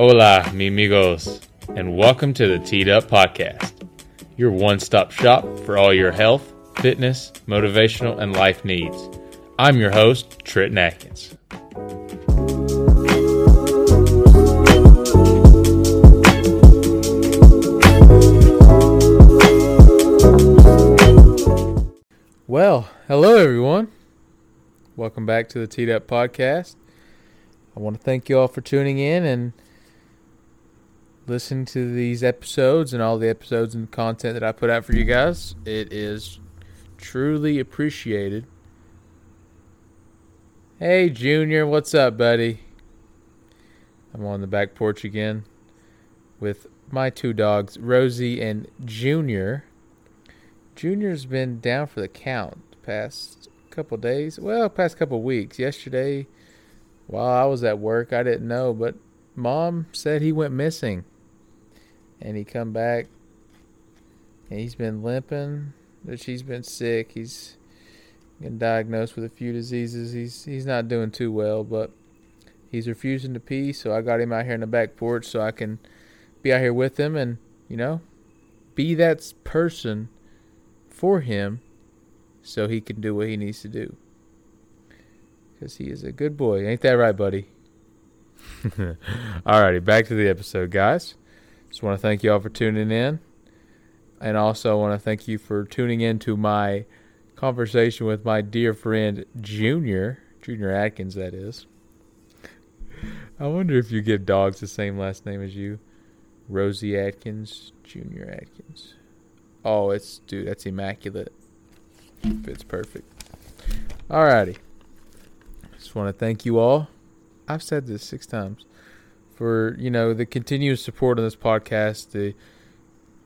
Hola, mi amigos, and welcome to the Teed Up Podcast, your one stop shop for all your health, fitness, motivational, and life needs. I'm your host, Trenton Adkins. Well, hello everyone. Welcome back to the Teed Up Podcast. I want to thank you all for tuning in and listening to these episodes and all the episodes and content that I put out for you guys. It is truly appreciated. Hey, Junior, what's up, buddy? I'm on the back porch again with my two dogs, Rosie and Junior. Junior's been down for the count the past couple days. Well, past couple weeks. Yesterday, while I was at work, I didn't know, but mom said he went missing. And he come back and he's been limping, but she's been sick. He's been diagnosed with a few diseases. He's he's not doing too well, but he's refusing to pee, so I got him out here in the back porch so I can be out here with him and, you know, be that person for him so he can do what he needs to do. Because he is a good boy. Ain't that right, buddy? Alrighty, back to the episode, guys. Just want to thank you all for tuning in. And also want to thank you for tuning in to my conversation with my dear friend Junior, Junior Adkins, that is. I wonder if you give dogs the same last name as you. Rosie Adkins, Junior Adkins. Oh, it's dude, that's immaculate. Fits perfect. Alrighty. Just want to thank you all. I've said this six times for you know the continuous support on this podcast, the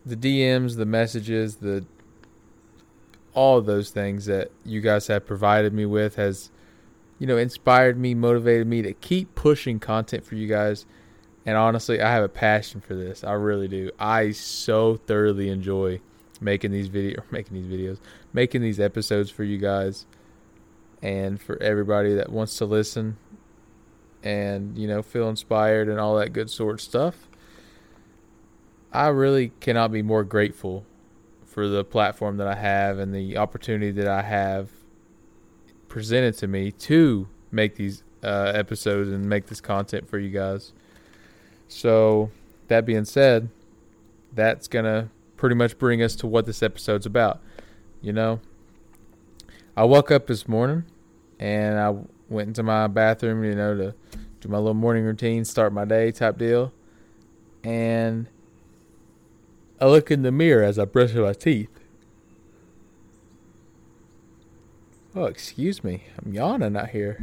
the DMs, the messages, the all of those things that you guys have provided me with has you know inspired me, motivated me to keep pushing content for you guys. And honestly, I have a passion for this. I really do. I so thoroughly enjoy making these video making these videos, making these episodes for you guys and for everybody that wants to listen and you know feel inspired and all that good sort of stuff. I really cannot be more grateful for the platform that I have and the opportunity that I have presented to me to make these uh, episodes and make this content for you guys. So, that being said, that's to pretty much bring us to what this episode's about. You know, I woke up this morning and I went into my bathroom, you know, to do my little morning routine, start my day type deal. And I look in the mirror as I brush my teeth. Oh, excuse me. I'm yawning out here.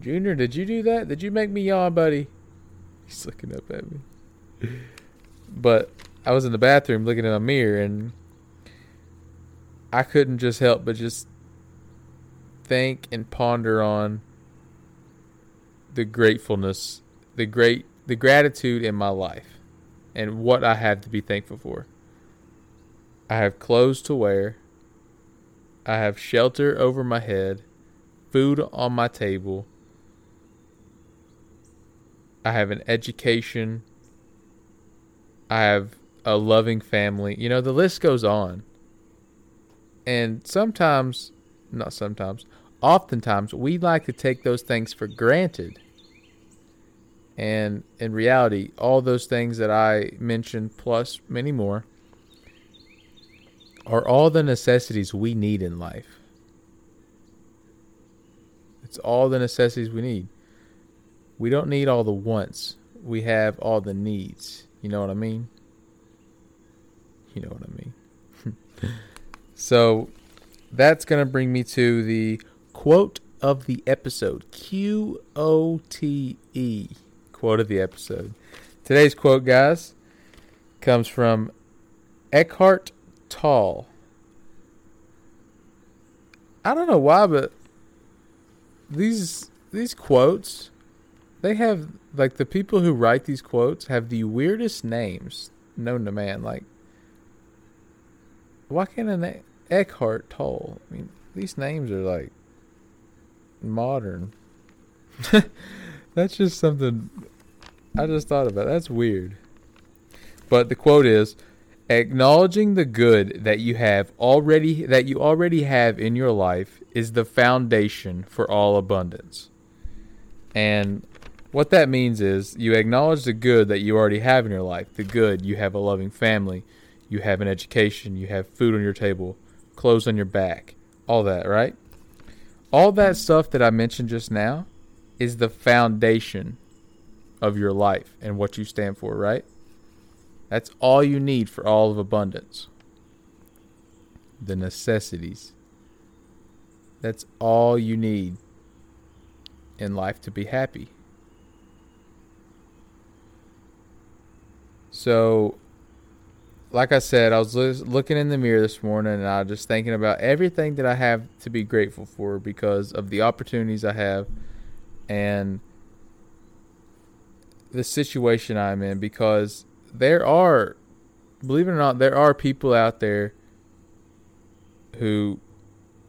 Junior, did you do that? Did you make me yawn, buddy? He's looking up at me. But I was in the bathroom looking in a mirror and I couldn't just help but just think and ponder on the gratefulness, the great the gratitude in my life and what I have to be thankful for. I have clothes to wear. I have shelter over my head, food on my table. I have an education. I have a loving family. You know, the list goes on. And sometimes, not sometimes, oftentimes, we like to take those things for granted. And in reality, all those things that I mentioned, plus many more, are all the necessities we need in life. It's all the necessities we need. We don't need all the wants, we have all the needs. You know what I mean? You know what I mean. so that's going to bring me to the quote of the episode Q O T E. Quote of the episode. Today's quote, guys, comes from Eckhart Tolle. I don't know why, but these these quotes, they have like the people who write these quotes have the weirdest names known to man. Like why can't an Eckhart Tolle? I mean, these names are like modern. That's just something I just thought about that's weird. But the quote is acknowledging the good that you have already that you already have in your life is the foundation for all abundance. And what that means is you acknowledge the good that you already have in your life. The good, you have a loving family, you have an education, you have food on your table, clothes on your back, all that, right? All that stuff that I mentioned just now is the foundation of your life and what you stand for, right? That's all you need for all of abundance. The necessities. That's all you need in life to be happy. So, like I said, I was looking in the mirror this morning and I was just thinking about everything that I have to be grateful for because of the opportunities I have and the situation I'm in because there are believe it or not there are people out there who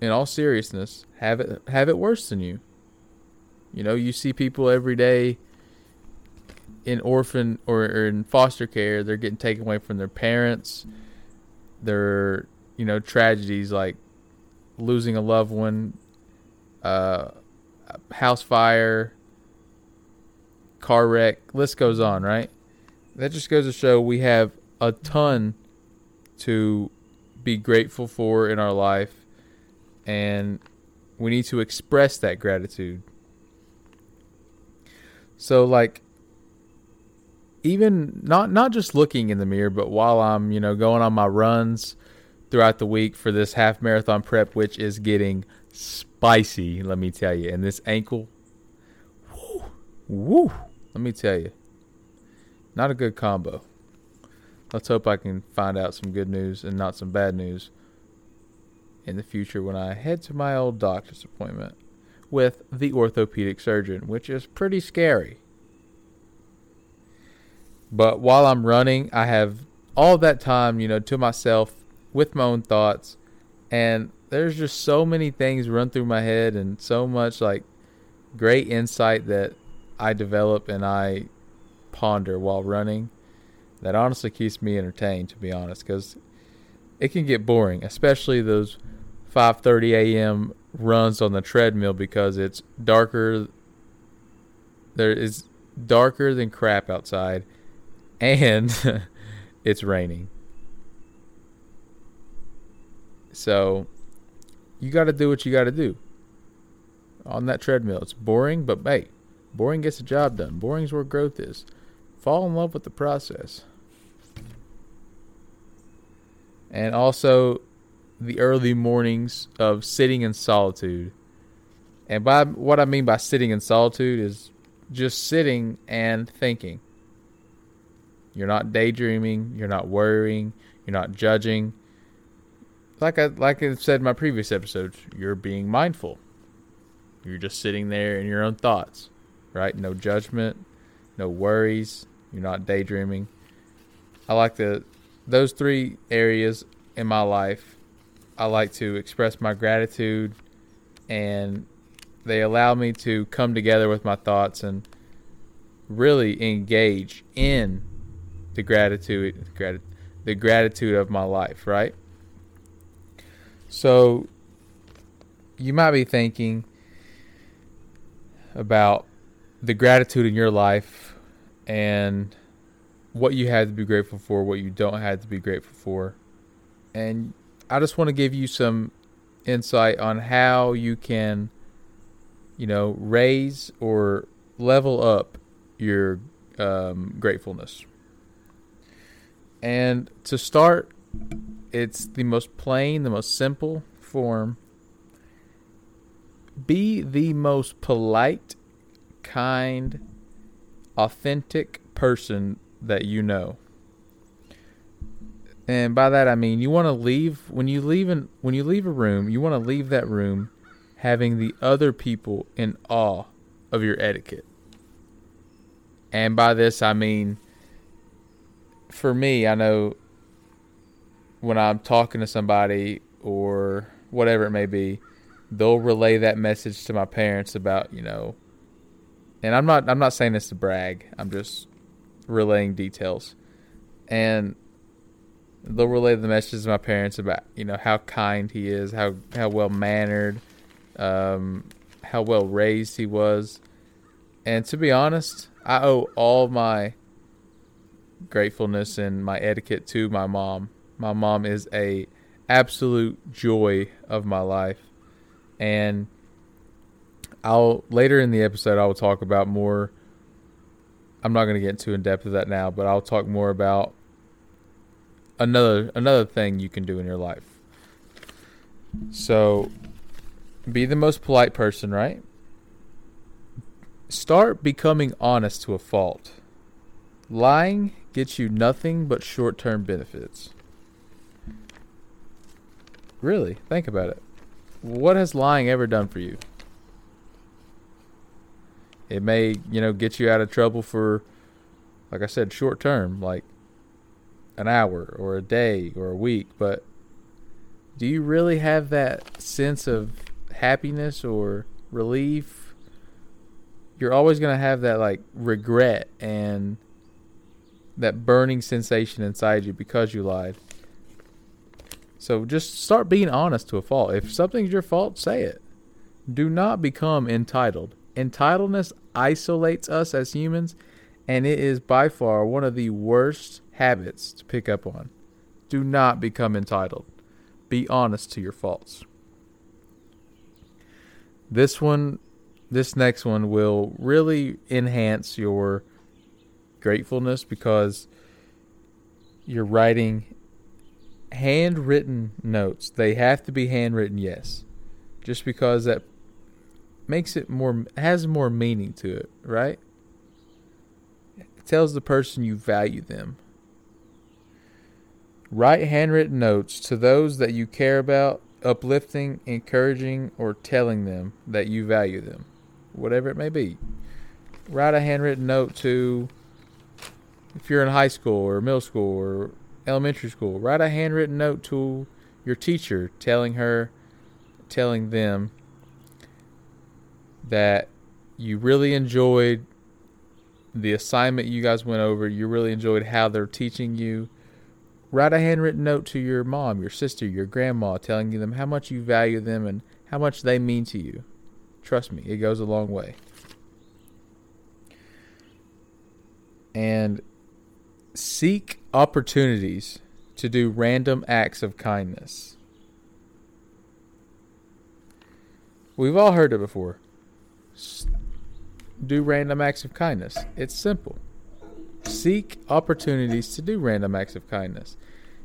in all seriousness have it have it worse than you. You know, you see people every day in orphan or, or in foster care, they're getting taken away from their parents. There you know, tragedies like losing a loved one, uh, house fire, car wreck, list goes on, right? That just goes to show we have a ton to be grateful for in our life and we need to express that gratitude. So like even not not just looking in the mirror, but while I'm, you know, going on my runs throughout the week for this half marathon prep which is getting spicy, let me tell you. And this ankle woo, woo let me tell you, not a good combo. Let's hope I can find out some good news and not some bad news in the future when I head to my old doctor's appointment with the orthopedic surgeon, which is pretty scary. But while I'm running, I have all that time, you know, to myself with my own thoughts. And there's just so many things run through my head and so much like great insight that I develop and I ponder while running that honestly keeps me entertained to be honest because it can get boring especially those 5:30 a.m. runs on the treadmill because it's darker there is darker than crap outside and it's raining so you got to do what you got to do on that treadmill it's boring but hey Boring gets the job done. Boring's where growth is. Fall in love with the process. And also the early mornings of sitting in solitude. And by what I mean by sitting in solitude is just sitting and thinking. You're not daydreaming, you're not worrying, you're not judging. Like I like I said in my previous episodes, you're being mindful. You're just sitting there in your own thoughts right? No judgment, no worries. You're not daydreaming. I like the those three areas in my life. I like to express my gratitude, and they allow me to come together with my thoughts and really engage in the gratitude, the gratitude of my life, right? So you might be thinking about the gratitude in your life and what you had to be grateful for, what you don't have to be grateful for. And I just want to give you some insight on how you can, you know, raise or level up your um, gratefulness. And to start, it's the most plain, the most simple form. Be the most polite kind, authentic person that you know. And by that I mean you want to leave when you leave in, when you leave a room, you want to leave that room having the other people in awe of your etiquette. And by this I mean for me, I know when I'm talking to somebody or whatever it may be, they'll relay that message to my parents about, you know, and I'm not I'm not saying this to brag. I'm just relaying details, and they'll relay the messages to my parents about you know how kind he is, how how well mannered, um, how well raised he was, and to be honest, I owe all my gratefulness and my etiquette to my mom. My mom is a absolute joy of my life, and I'll later in the episode I will talk about more. I'm not going to get too in depth of that now, but I'll talk more about another another thing you can do in your life. So, be the most polite person, right? Start becoming honest to a fault. Lying gets you nothing but short-term benefits. Really, think about it. What has lying ever done for you? It may, you know, get you out of trouble for, like I said, short term, like an hour or a day or a week. But do you really have that sense of happiness or relief? You're always going to have that, like, regret and that burning sensation inside you because you lied. So just start being honest to a fault. If something's your fault, say it. Do not become entitled. Entitledness isolates us as humans, and it is by far one of the worst habits to pick up on. Do not become entitled. Be honest to your faults. This one, this next one will really enhance your gratefulness because you're writing handwritten notes. They have to be handwritten, yes. Just because that makes it more has more meaning to it, right? It tells the person you value them. Write handwritten notes to those that you care about, uplifting, encouraging, or telling them that you value them, whatever it may be. Write a handwritten note to, if you're in high school or middle school or elementary school, write a handwritten note to your teacher telling her, telling them that you really enjoyed the assignment you guys went over. You really enjoyed how they're teaching you. Write a handwritten note to your mom, your sister, your grandma, telling them how much you value them and how much they mean to you. Trust me, it goes a long way. And seek opportunities to do random acts of kindness. We've all heard it before do random acts of kindness. It's simple. Seek opportunities to do random acts of kindness.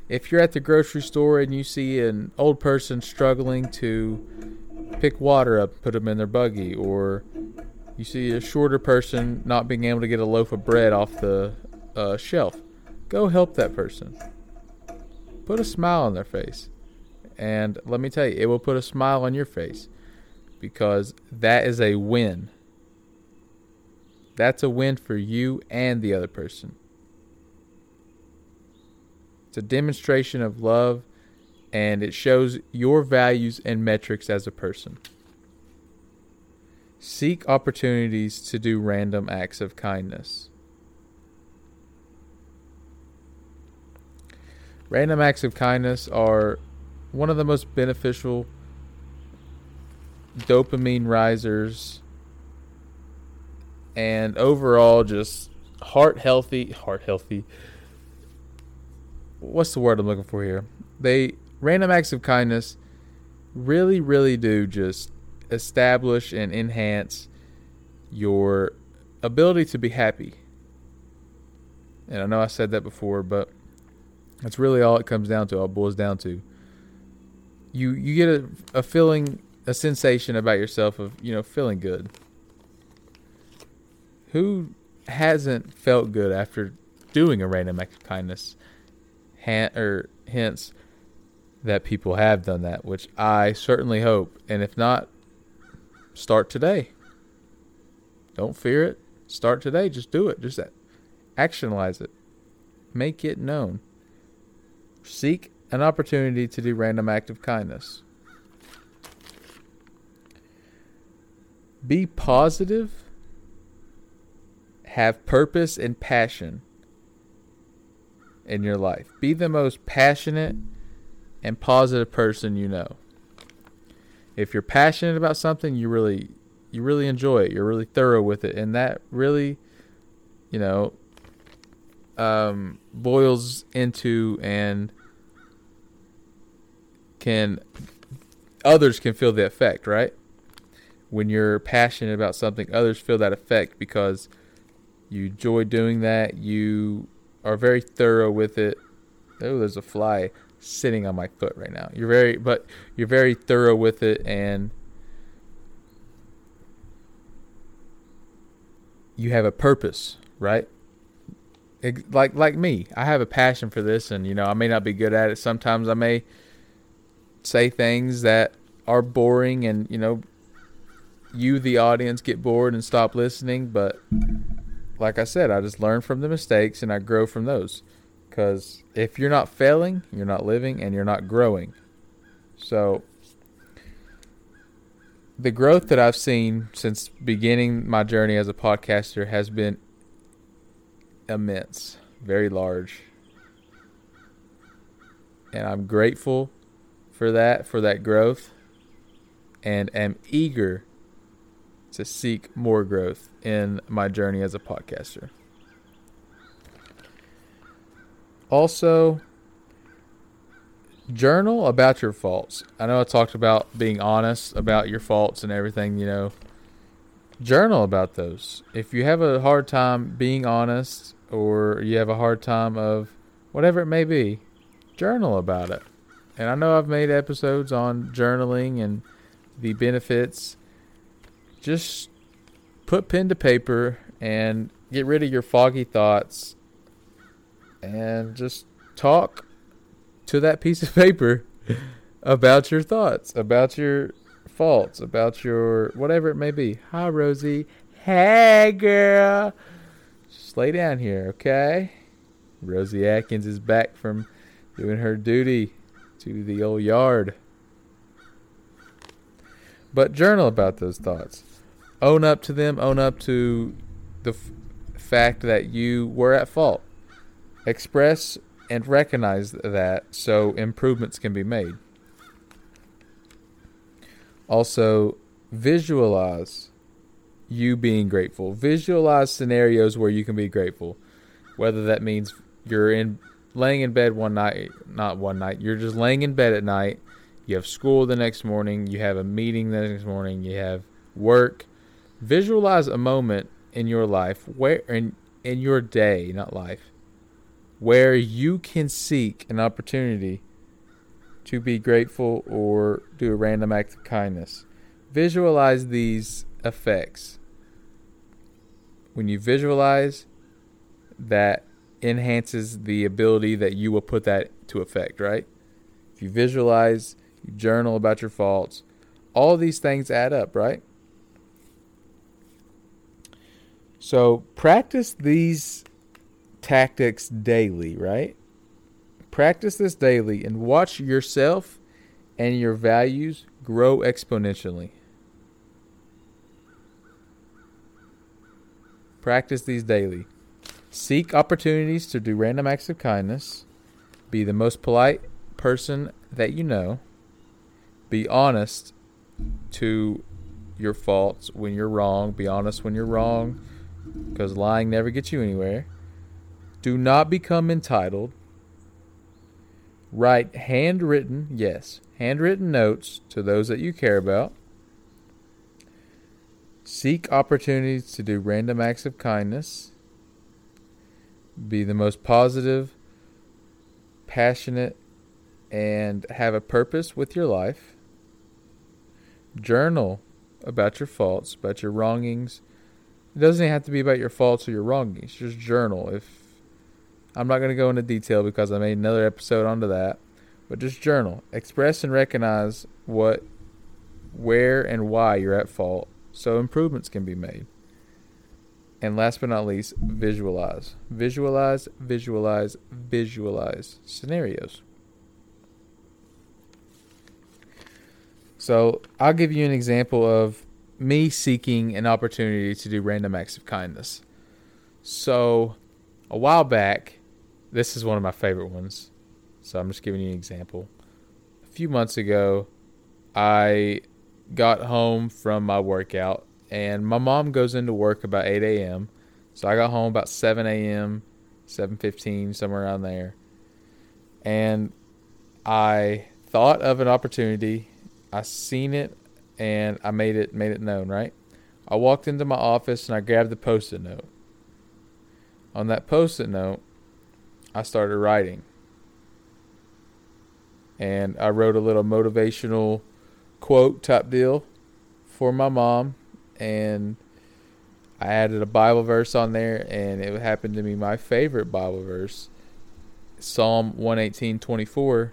If you're at the grocery store and you see an old person struggling to pick water up, put them in their buggy, or you see a shorter person not being able to get a loaf of bread off the uh, shelf, go help that person. Put a smile on their face. And let me tell you, it will put a smile on your face because that is a win. That's a win for you and the other person. It's a demonstration of love and it shows your values and metrics as a person. Seek opportunities to do random acts of kindness. Random acts of kindness are one of the most beneficial dopamine risers, and overall just heart healthy. Heart healthy. What's the word I'm looking for here? They random acts of kindness really, really do just establish and enhance your ability to be happy. And I know I said that before, but that's really all it comes down to, all boils down to. You you get a, a feeling a sensation about yourself of you know feeling good. Who hasn't felt good after doing a random act of kindness? Han- or hence that people have done that, which I certainly hope. And if not, start today. Don't fear it. Start today. Just do it. Just actionalize it. Make it known. Seek an opportunity to do random act of kindness. Be positive, have purpose and passion, in your life. Be the most passionate and positive person you know. If you're passionate about something, you really you really enjoy it. You're really thorough with it and that really you know um, boils into and can others can feel the effect, right? When you're passionate about something, others feel that effect because you enjoy doing that. You are very thorough with it. Oh, there's a fly sitting on my foot right now. You're very, but you're very thorough with it, and you have a purpose, right? Like like me, I have a passion for this, and you know I may not be good at it. Sometimes I may say things that are boring, and you know you, the audience, get bored and stop listening. But like I said, I just learn from the mistakes and I grow from those. Because if you're not failing, you're not living and you're not growing. So, the growth that I've seen since beginning my journey as a podcaster has been immense, very large. And I'm grateful for that, for that growth, and am eager to seek more growth in my journey as a podcaster. Also, journal about your faults. I know I talked about being honest about your faults and everything, you know. Journal about those. If you have a hard time being honest or you have a hard time of whatever it may be, journal about it. And I know I've made episodes on journaling and the benefits just put pen to paper and get rid of your foggy thoughts and just talk to that piece of paper about your thoughts, about your faults, about your whatever it may be. Hi, Rosie. Hey, girl. Just lay down here, okay? Rosie Adkins is back from doing her duty to the old yard. But journal about those thoughts own up to them, own up to the f- fact that you were at fault. Express and recognize that so improvements can be made. Also, visualize you being grateful. Visualize scenarios where you can be grateful. Whether that means you're in laying in bed one night, not one night, you're just laying in bed at night. You have school the next morning, you have a meeting the next morning, you have work, Visualize a moment in your life where in in your day, not life, where you can seek an opportunity to be grateful or do a random act of kindness. Visualize these effects. When you visualize, that enhances the ability that you will put that to effect, right? If you visualize, you journal about your faults, all these things add up, right? So practice these tactics daily, right? Practice this daily and watch yourself and your values grow exponentially. Practice these daily. Seek opportunities to do random acts of kindness. Be the most polite person that you know. Be honest to your faults when you're wrong. Be honest when you're wrong because lying never gets you anywhere. Do not become entitled. Write handwritten, yes, handwritten notes to those that you care about. Seek opportunities to do random acts of kindness. Be the most positive, passionate, and have a purpose with your life. Journal about your faults, about your wrongings, it doesn't have to be about your faults or your wrongings. Just journal. If I'm not going to go into detail because I made another episode onto that, but just journal. Express and recognize what, where, and why you're at fault, so improvements can be made. And last but not least, visualize. Visualize, visualize, visualize scenarios. So I'll give you an example of me seeking an opportunity to do random acts of kindness. So, a while back, this is one of my favorite ones. So I'm just giving you an example. A few months ago, I got home from my workout, and my mom goes into work about 8 a.m. So I got home about 7 a.m., 7:15, somewhere around there, and I thought of an opportunity. I seen it, and I made it made it known. Right. I walked into my office and I grabbed the post-it note. On that post-it note, I started writing. And I wrote a little motivational quote type deal for my mom and I added a Bible verse on there and it happened to be my favorite Bible verse. Psalm 118:24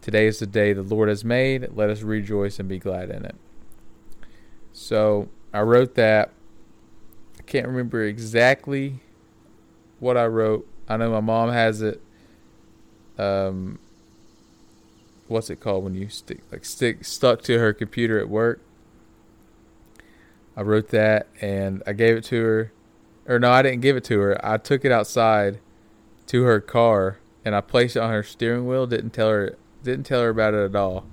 Today is the day the Lord has made, let us rejoice and be glad in it. So, I wrote that I can't remember exactly what I wrote. I know my mom has it um what's it called when you stick like stick stuck to her computer at work. I wrote that and I gave it to her. Or no, I didn't give it to her. I took it outside to her car and I placed it on her steering wheel. Didn't tell her didn't tell her about it at all.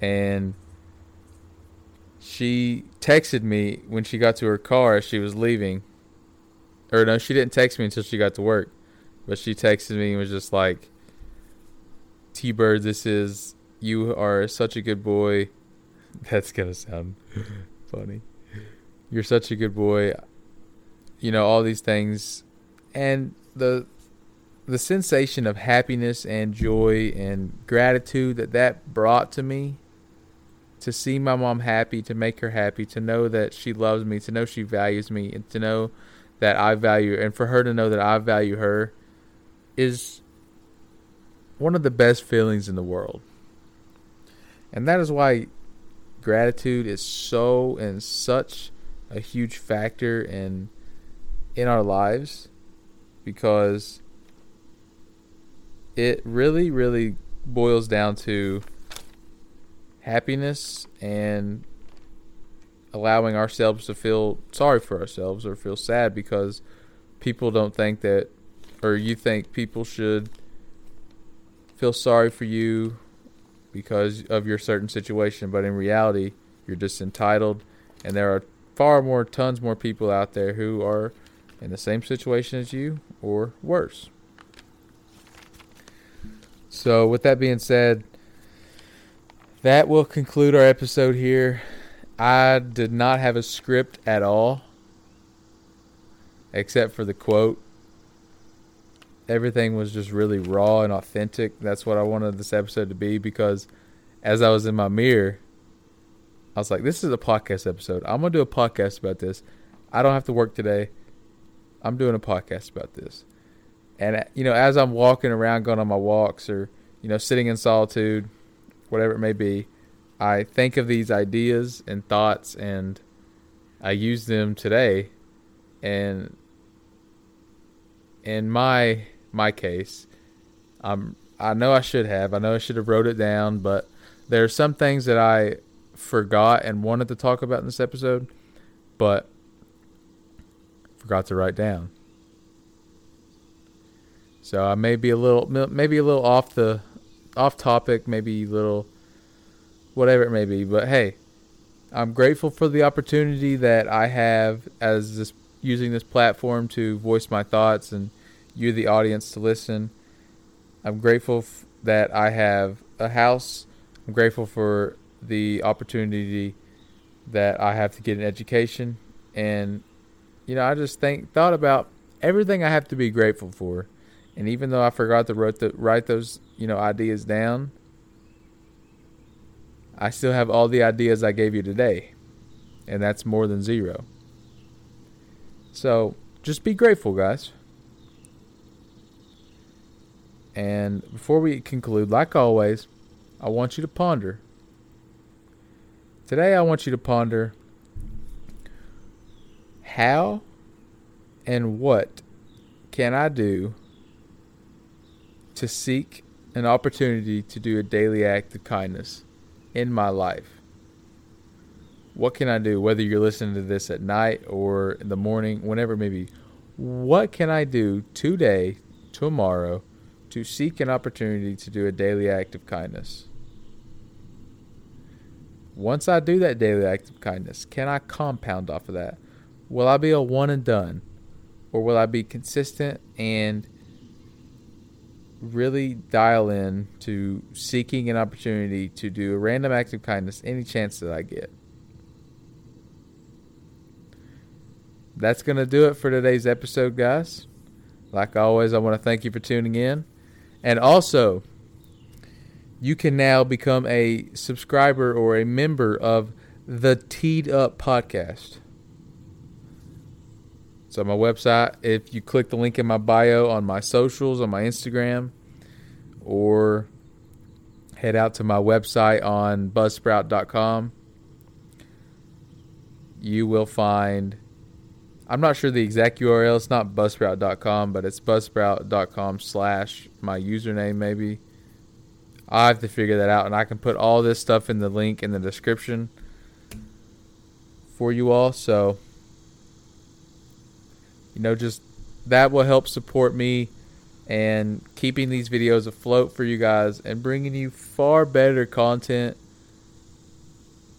And she texted me when she got to her car as she was leaving. Or no, she didn't text me until she got to work. But she texted me and was just like, T Bird, this is you are such a good boy. That's gonna sound funny. You're such a good boy. You know all these things, and the the sensation of happiness and joy and gratitude that that brought to me. To see my mom happy, to make her happy, to know that she loves me, to know she values me, and to know that I value, and for her to know that I value her, is one of the best feelings in the world. And that is why gratitude is so and such a huge factor in in our lives because it really really boils down to happiness and allowing ourselves to feel sorry for ourselves or feel sad because people don't think that or you think people should feel sorry for you because of your certain situation, but in reality, you're just entitled, and there are far more, tons more people out there who are in the same situation as you or worse. So, with that being said, that will conclude our episode here. I did not have a script at all, except for the quote everything was just really raw and authentic. That's what I wanted this episode to be because as I was in my mirror, I was like, this is a podcast episode. I'm going to do a podcast about this. I don't have to work today. I'm doing a podcast about this. And, uh, you know, as I'm walking around, going on my walks or, you know, sitting in solitude, whatever it may be, I think of these ideas and thoughts and I use them today. And in my my case. I'm I know I should have. I know I should have wrote it down, but there are some things that I forgot and wanted to talk about in this episode, but forgot to write down. So I may be a little, maybe a little off the, off topic, maybe a little, whatever it may be. But hey, I'm grateful for the opportunity that I have as this using this platform to voice my thoughts and you, the audience, to listen. I'm grateful f- that I have a house. I'm grateful for the opportunity that I have to get an education. And, you know, I just think, thought about everything I have to be grateful for. And even though I forgot to write, the, write those, you know, ideas down, I still have all the ideas I gave you today. And that's more than zero. So just be grateful, guys. And before we conclude, like always, I want you to ponder. Today, I want you to ponder how and what can I do to seek an opportunity to do a daily act of kindness in my life? What can I do, whether you're listening to this at night or in the morning, whenever it may be? What can I do today tomorrow to seek an opportunity to do a daily act of kindness. Once I do that daily act of kindness, can I compound off of that? Will I be a one and done? Or will I be consistent and really dial in to seeking an opportunity to do a random act of kindness any chance that I get? That's going to do it for today's episode, guys. Like always, I want to thank you for tuning in. And also, you can now become a subscriber or a member of the Teed Up podcast. So my website, if you click the link in my bio on my socials, on my Instagram, or head out to my website on buzzsprout.com, you will find I'm not sure the exact URL. It's not buzzsprout.com, but it's buzzsprout.com slash my username maybe. I have to figure that out, and I can put all this stuff in the link in the description for you all. So, you know, just that will help support me and keeping these videos afloat for you guys and bringing you far better content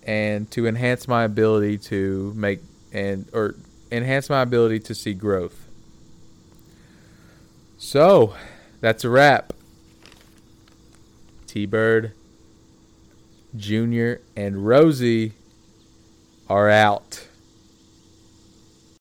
and to enhance my ability to make and or enhance my ability to see growth. So, that's a wrap. T Bird, Junior, and Rosie are out.